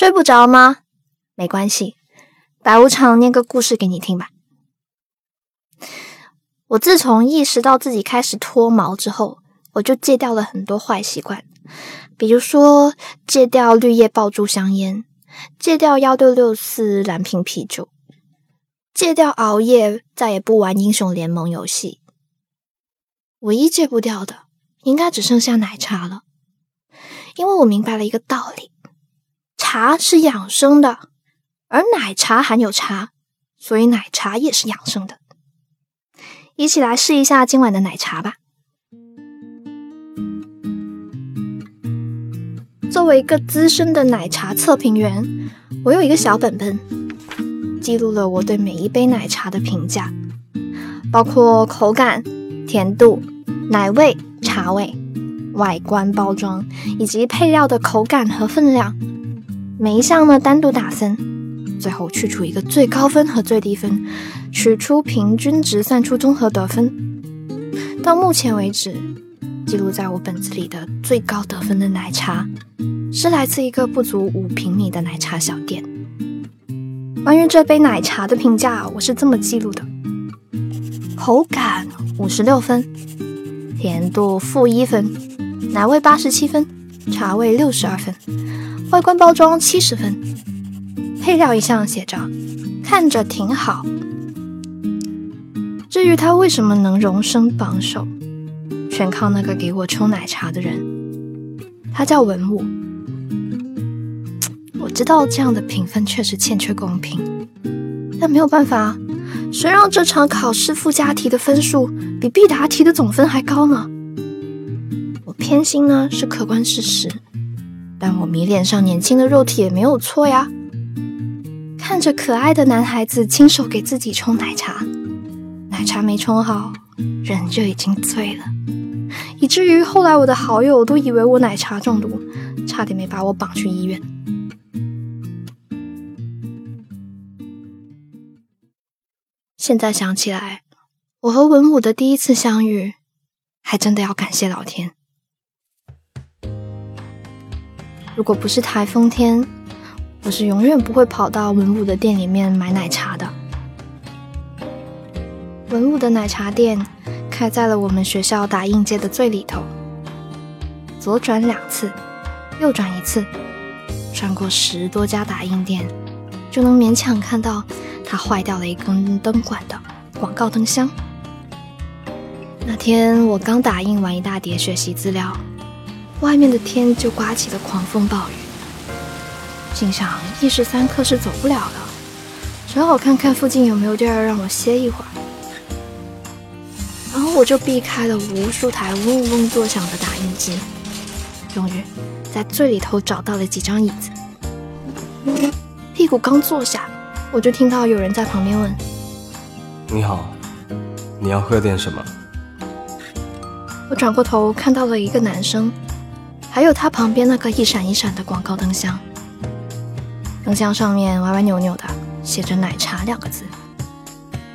睡不着吗？没关系，白无常念个故事给你听吧。我自从意识到自己开始脱毛之后，我就戒掉了很多坏习惯，比如说戒掉绿叶爆珠香烟，戒掉幺六六四蓝瓶啤酒，戒掉熬夜，再也不玩英雄联盟游戏。唯一戒不掉的，应该只剩下奶茶了，因为我明白了一个道理：茶是养生的，而奶茶含有茶，所以奶茶也是养生的。一起来试一下今晚的奶茶吧。作为一个资深的奶茶测评员，我有一个小本本，记录了我对每一杯奶茶的评价，包括口感、甜度、奶味、茶味、外观、包装以及配料的口感和分量，每一项呢单独打分，最后去除一个最高分和最低分。取出平均值，算出综合得分。到目前为止，记录在我本子里的最高得分的奶茶，是来自一个不足五平米的奶茶小店。关于这杯奶茶的评价，我是这么记录的：口感五十六分，甜度负一分，奶味八十七分，茶味六十二分，外观包装七十分，配料一项写着看着挺好。至于他为什么能荣升榜首，全靠那个给我冲奶茶的人，他叫文武。我知道这样的评分确实欠缺公平，但没有办法，谁让这场考试附加题的分数比必答题的总分还高呢？我偏心呢是客观事实，但我迷恋上年轻的肉体也没有错呀。看着可爱的男孩子亲手给自己冲奶茶。奶茶没冲好，人就已经醉了，以至于后来我的好友都以为我奶茶中毒，差点没把我绑去医院。现在想起来，我和文武的第一次相遇，还真的要感谢老天。如果不是台风天，我是永远不会跑到文武的店里面买奶茶的。文武的奶茶店开在了我们学校打印街的最里头。左转两次，右转一次，穿过十多家打印店，就能勉强看到它坏掉了一根灯管的广告灯箱。那天我刚打印完一大叠学习资料，外面的天就刮起了狂风暴雨，心想一时三刻是走不了了，只好看看附近有没有地儿让我歇一会儿。然后我就避开了无数台嗡嗡作响的打印机，终于在最里头找到了几张椅子。屁股刚坐下，我就听到有人在旁边问：“你好，你要喝点什么？”我转过头看到了一个男生，还有他旁边那个一闪一闪的广告灯箱。灯箱上面歪歪扭扭的写着“奶茶”两个字。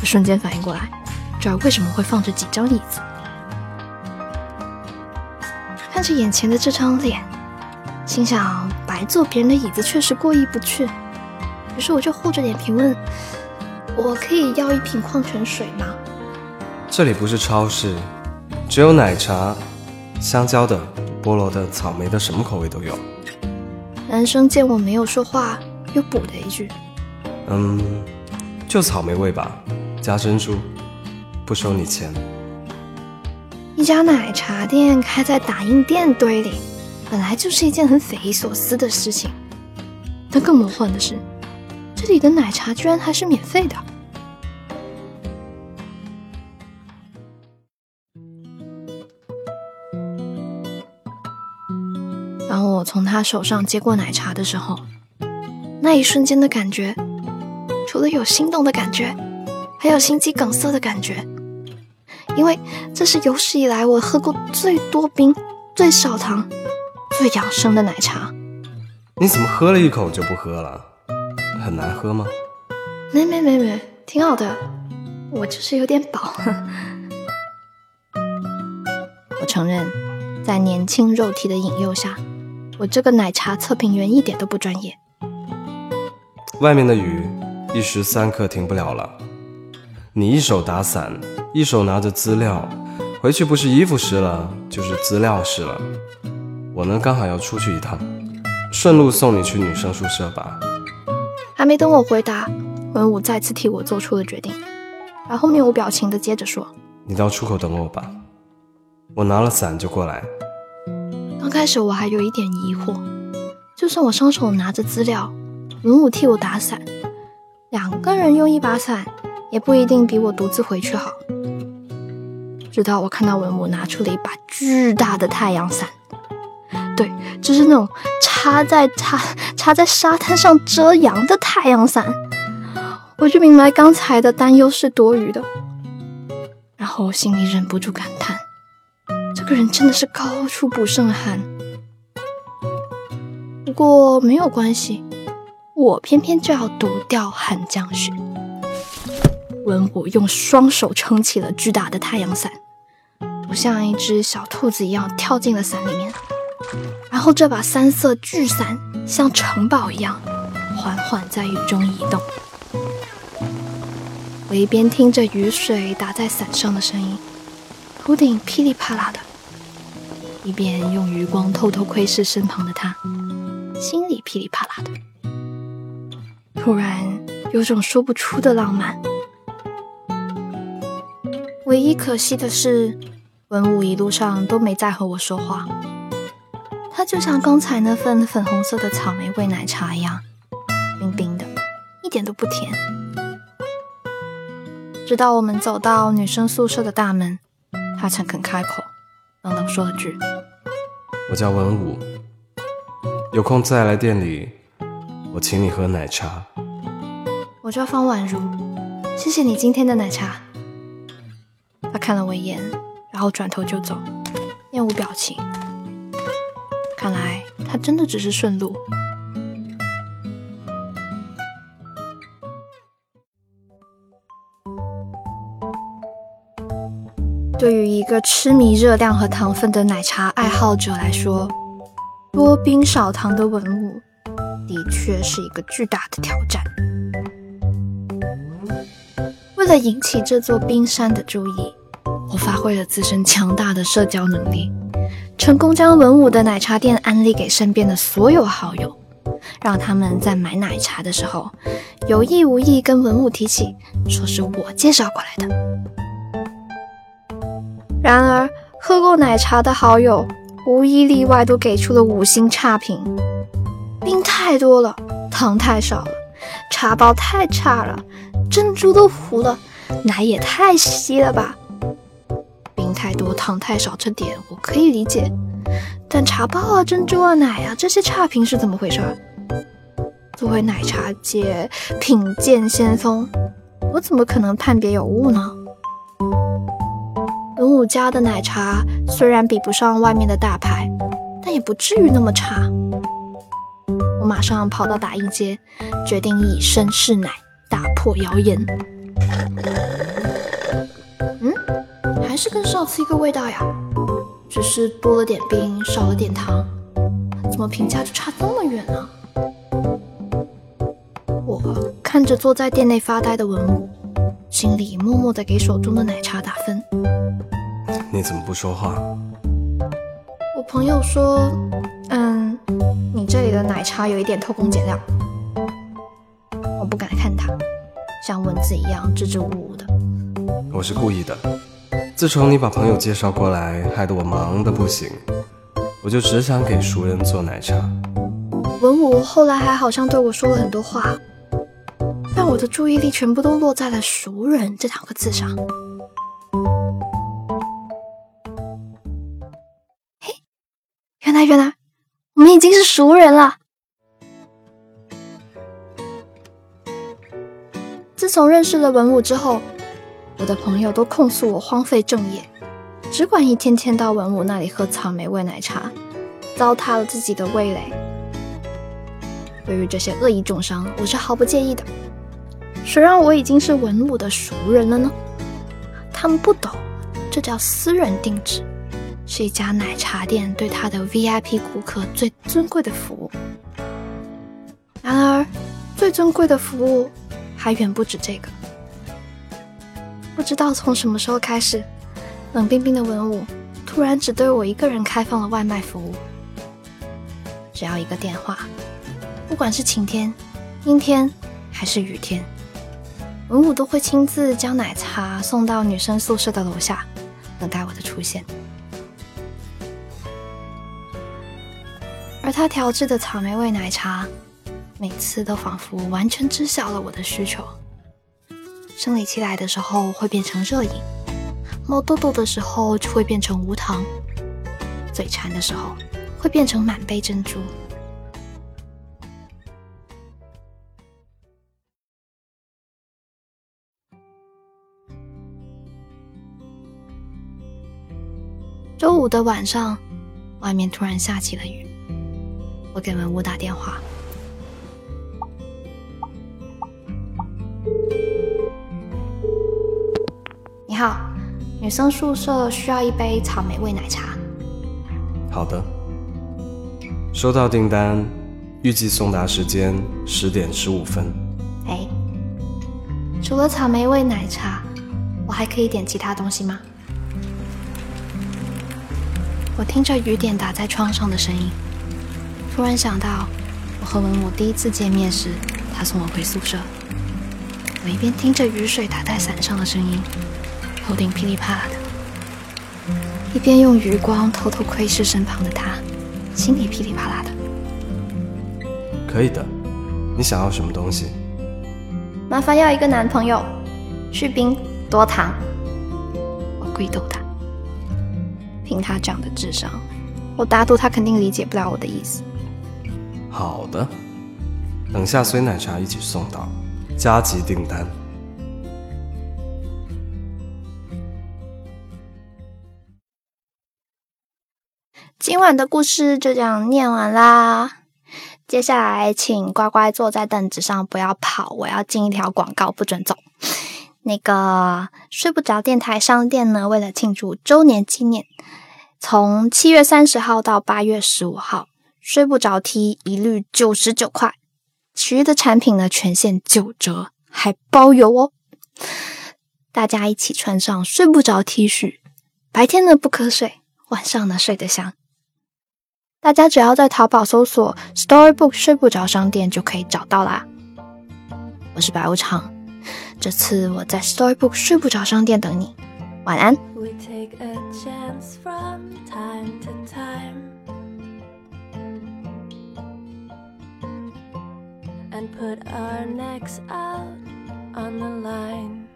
我瞬间反应过来。这儿为什么会放着几张椅子？看着眼前的这张脸，心想白坐别人的椅子确实过意不去。于是我就厚着脸皮问：“我可以要一瓶矿泉水吗？”这里不是超市，只有奶茶，香蕉的、菠萝的、草莓的，什么口味都有。男生见我没有说话，又补了一句：“嗯，就草莓味吧，加珍珠。”不收你钱。一家奶茶店开在打印店堆里，本来就是一件很匪夷所思的事情。但更魔幻的是，这里的奶茶居然还是免费的。从他手上接过奶茶的时候，那一瞬间的感觉，除了有心动的感觉，还有心肌梗塞的感觉。因为这是有史以来我喝过最多冰、最少糖、最养生的奶茶。你怎么喝了一口就不喝了？很难喝吗？没没没没，挺好的。我就是有点饱。我承认，在年轻肉体的引诱下，我这个奶茶测评员一点都不专业。外面的雨一时三刻停不了了。你一手打伞，一手拿着资料，回去不是衣服湿了，就是资料湿了。我呢，刚好要出去一趟，顺路送你去女生宿舍吧。还没等我回答，文武再次替我做出了决定，然后面无表情的接着说：“你到出口等我吧，我拿了伞就过来。”刚开始我还有一点疑惑，就算我双手拿着资料，文武替我打伞，两个人用一把伞。也不一定比我独自回去好。直到我看到文武拿出了一把巨大的太阳伞，对，就是那种插在插插在沙滩上遮阳的太阳伞，我就明白刚才的担忧是多余的。然后心里忍不住感叹：个人真的是高处不胜寒。不过没有关系，我偏偏就要独钓寒江雪。文武用双手撑起了巨大的太阳伞，我像一只小兔子一样跳进了伞里面。然后这把三色巨伞像城堡一样缓缓在雨中移动。我一边听着雨水打在伞上的声音，头顶噼里啪啦的，一边用余光偷偷窥视身旁的他，心里噼里啪啦的。突然有种说不出的浪漫。唯一可惜的是，文武一路上都没再和我说话。他就像刚才那份粉红色的草莓味奶茶一样，冰冰的，一点都不甜。直到我们走到女生宿舍的大门，他才肯开口，冷冷说了句：“我叫文武，有空再来店里，我请你喝奶茶。”我叫方婉如，谢谢你今天的奶茶。他看了我一眼，然后转头就走，面无表情。看来他真的只是顺路。对于一个痴迷热量和糖分的奶茶爱好者来说，多冰少糖的文物的确是一个巨大的挑战。为了引起这座冰山的注意。我发挥了自身强大的社交能力，成功将文武的奶茶店安利给身边的所有好友，让他们在买奶茶的时候有意无意跟文武提起，说是我介绍过来的。然而，喝过奶茶的好友无一例外都给出了五星差评：冰太多了，糖太少了，茶包太差了，珍珠都糊了，奶也太稀了吧。冰太多糖太少，这点我可以理解。但茶包啊、珍珠啊、奶啊这些差评是怎么回事？作为奶茶界品鉴先锋，我怎么可能判别有误呢？文武家的奶茶虽然比不上外面的大牌，但也不至于那么差。我马上跑到打印机，决定以身试奶，打破谣言。嗯还是跟上次一个味道呀，只是多了点冰，少了点糖，怎么评价就差这么远呢？我看着坐在店内发呆的文武，心里默默的给手中的奶茶打分。你怎么不说话？我朋友说，嗯，你这里的奶茶有一点偷工减料。我不敢看他，像蚊子一样支支吾吾的。我是故意的。自从你把朋友介绍过来，害得我忙得不行，我就只想给熟人做奶茶。文武后来还好像对我说了很多话，但我的注意力全部都落在了“熟人”这两个字上。熟人了。自从认识了文武之后。我的朋友都控诉我荒废正业，只管一天天到文武那里喝草莓味奶茶，糟蹋了自己的味蕾。对于这些恶意重伤，我是毫不介意的。谁让我已经是文武的熟人了呢？他们不懂，这叫私人定制，是一家奶茶店对他的 VIP 顾客最尊贵的服务。然而，最尊贵的服务还远不止这个。不知道从什么时候开始，冷冰冰的文武突然只对我一个人开放了外卖服务。只要一个电话，不管是晴天、阴天还是雨天，文武都会亲自将奶茶送到女生宿舍的楼下，等待我的出现。而他调制的草莓味奶茶，每次都仿佛完全知晓了我的需求。生理期来的时候会变成热饮，冒痘痘的时候就会变成无糖，嘴馋的时候。会变成满杯珍珠。周五的晚上，外面突然下起了雨。我给文武打电话：“你好，女生宿舍需要一杯草莓味奶茶。”“好的。”收到订单，预计送达时间十点十五分。哎，除了草莓味奶茶，我还可以点其他东西吗？我听着雨点打在窗上的声音，突然想到我和文武第一次见面时，他送我回宿舍。我一边听着雨水打在伞上的声音，头顶噼里啪啦的，一边用余光偷偷窥视身旁的他。心里噼里啪啦的。可以的，你想要什么东西？麻烦要一个男朋友，去冰多糖。我故意逗他，凭他这样的智商，我打赌他肯定理解不了我的意思。好的，等下随奶茶一起送到，加急订单。今晚的故事就这样念完啦。接下来，请乖乖坐在凳子上，不要跑。我要进一条广告，不准走。那个睡不着电台商店呢，为了庆祝周年纪念，从七月三十号到八月十五号，睡不着 T 一律九十九块，其余的产品呢全线九折，还包邮哦。大家一起穿上睡不着 T 恤，白天呢不瞌睡，晚上呢睡得香。大家只要在淘宝搜索 “Storybook 睡不着商店”就可以找到啦。我是白无常，这次我在 Storybook 睡不着商店等你，晚安。and put our necks out on the line.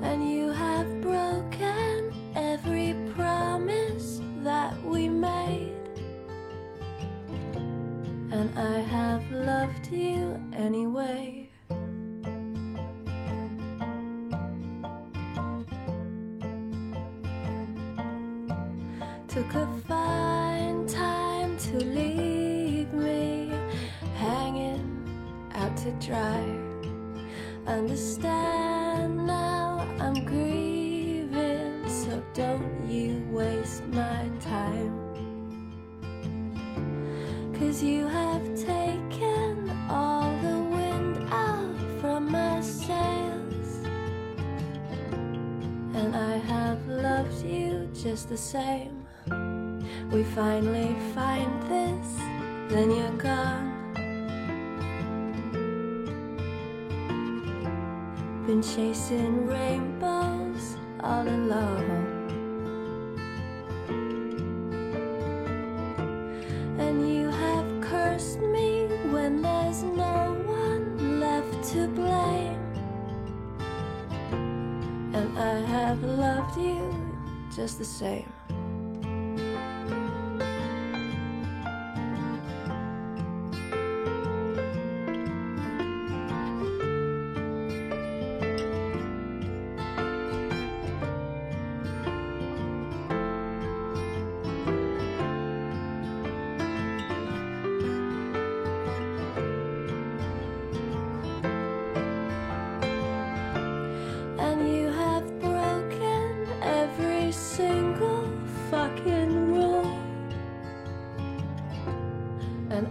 And you have broken every promise that we made. And I have loved you anyway. Dry. Understand now I'm grieving, so don't you waste my time. Cause you have taken all the wind out from my sails. And I have loved you just the same. We finally find this, then you're gone. been chasing rainbows all alone. And you have cursed me when there's no one left to blame. And I have loved you just the same.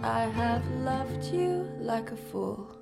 I have loved you like a fool.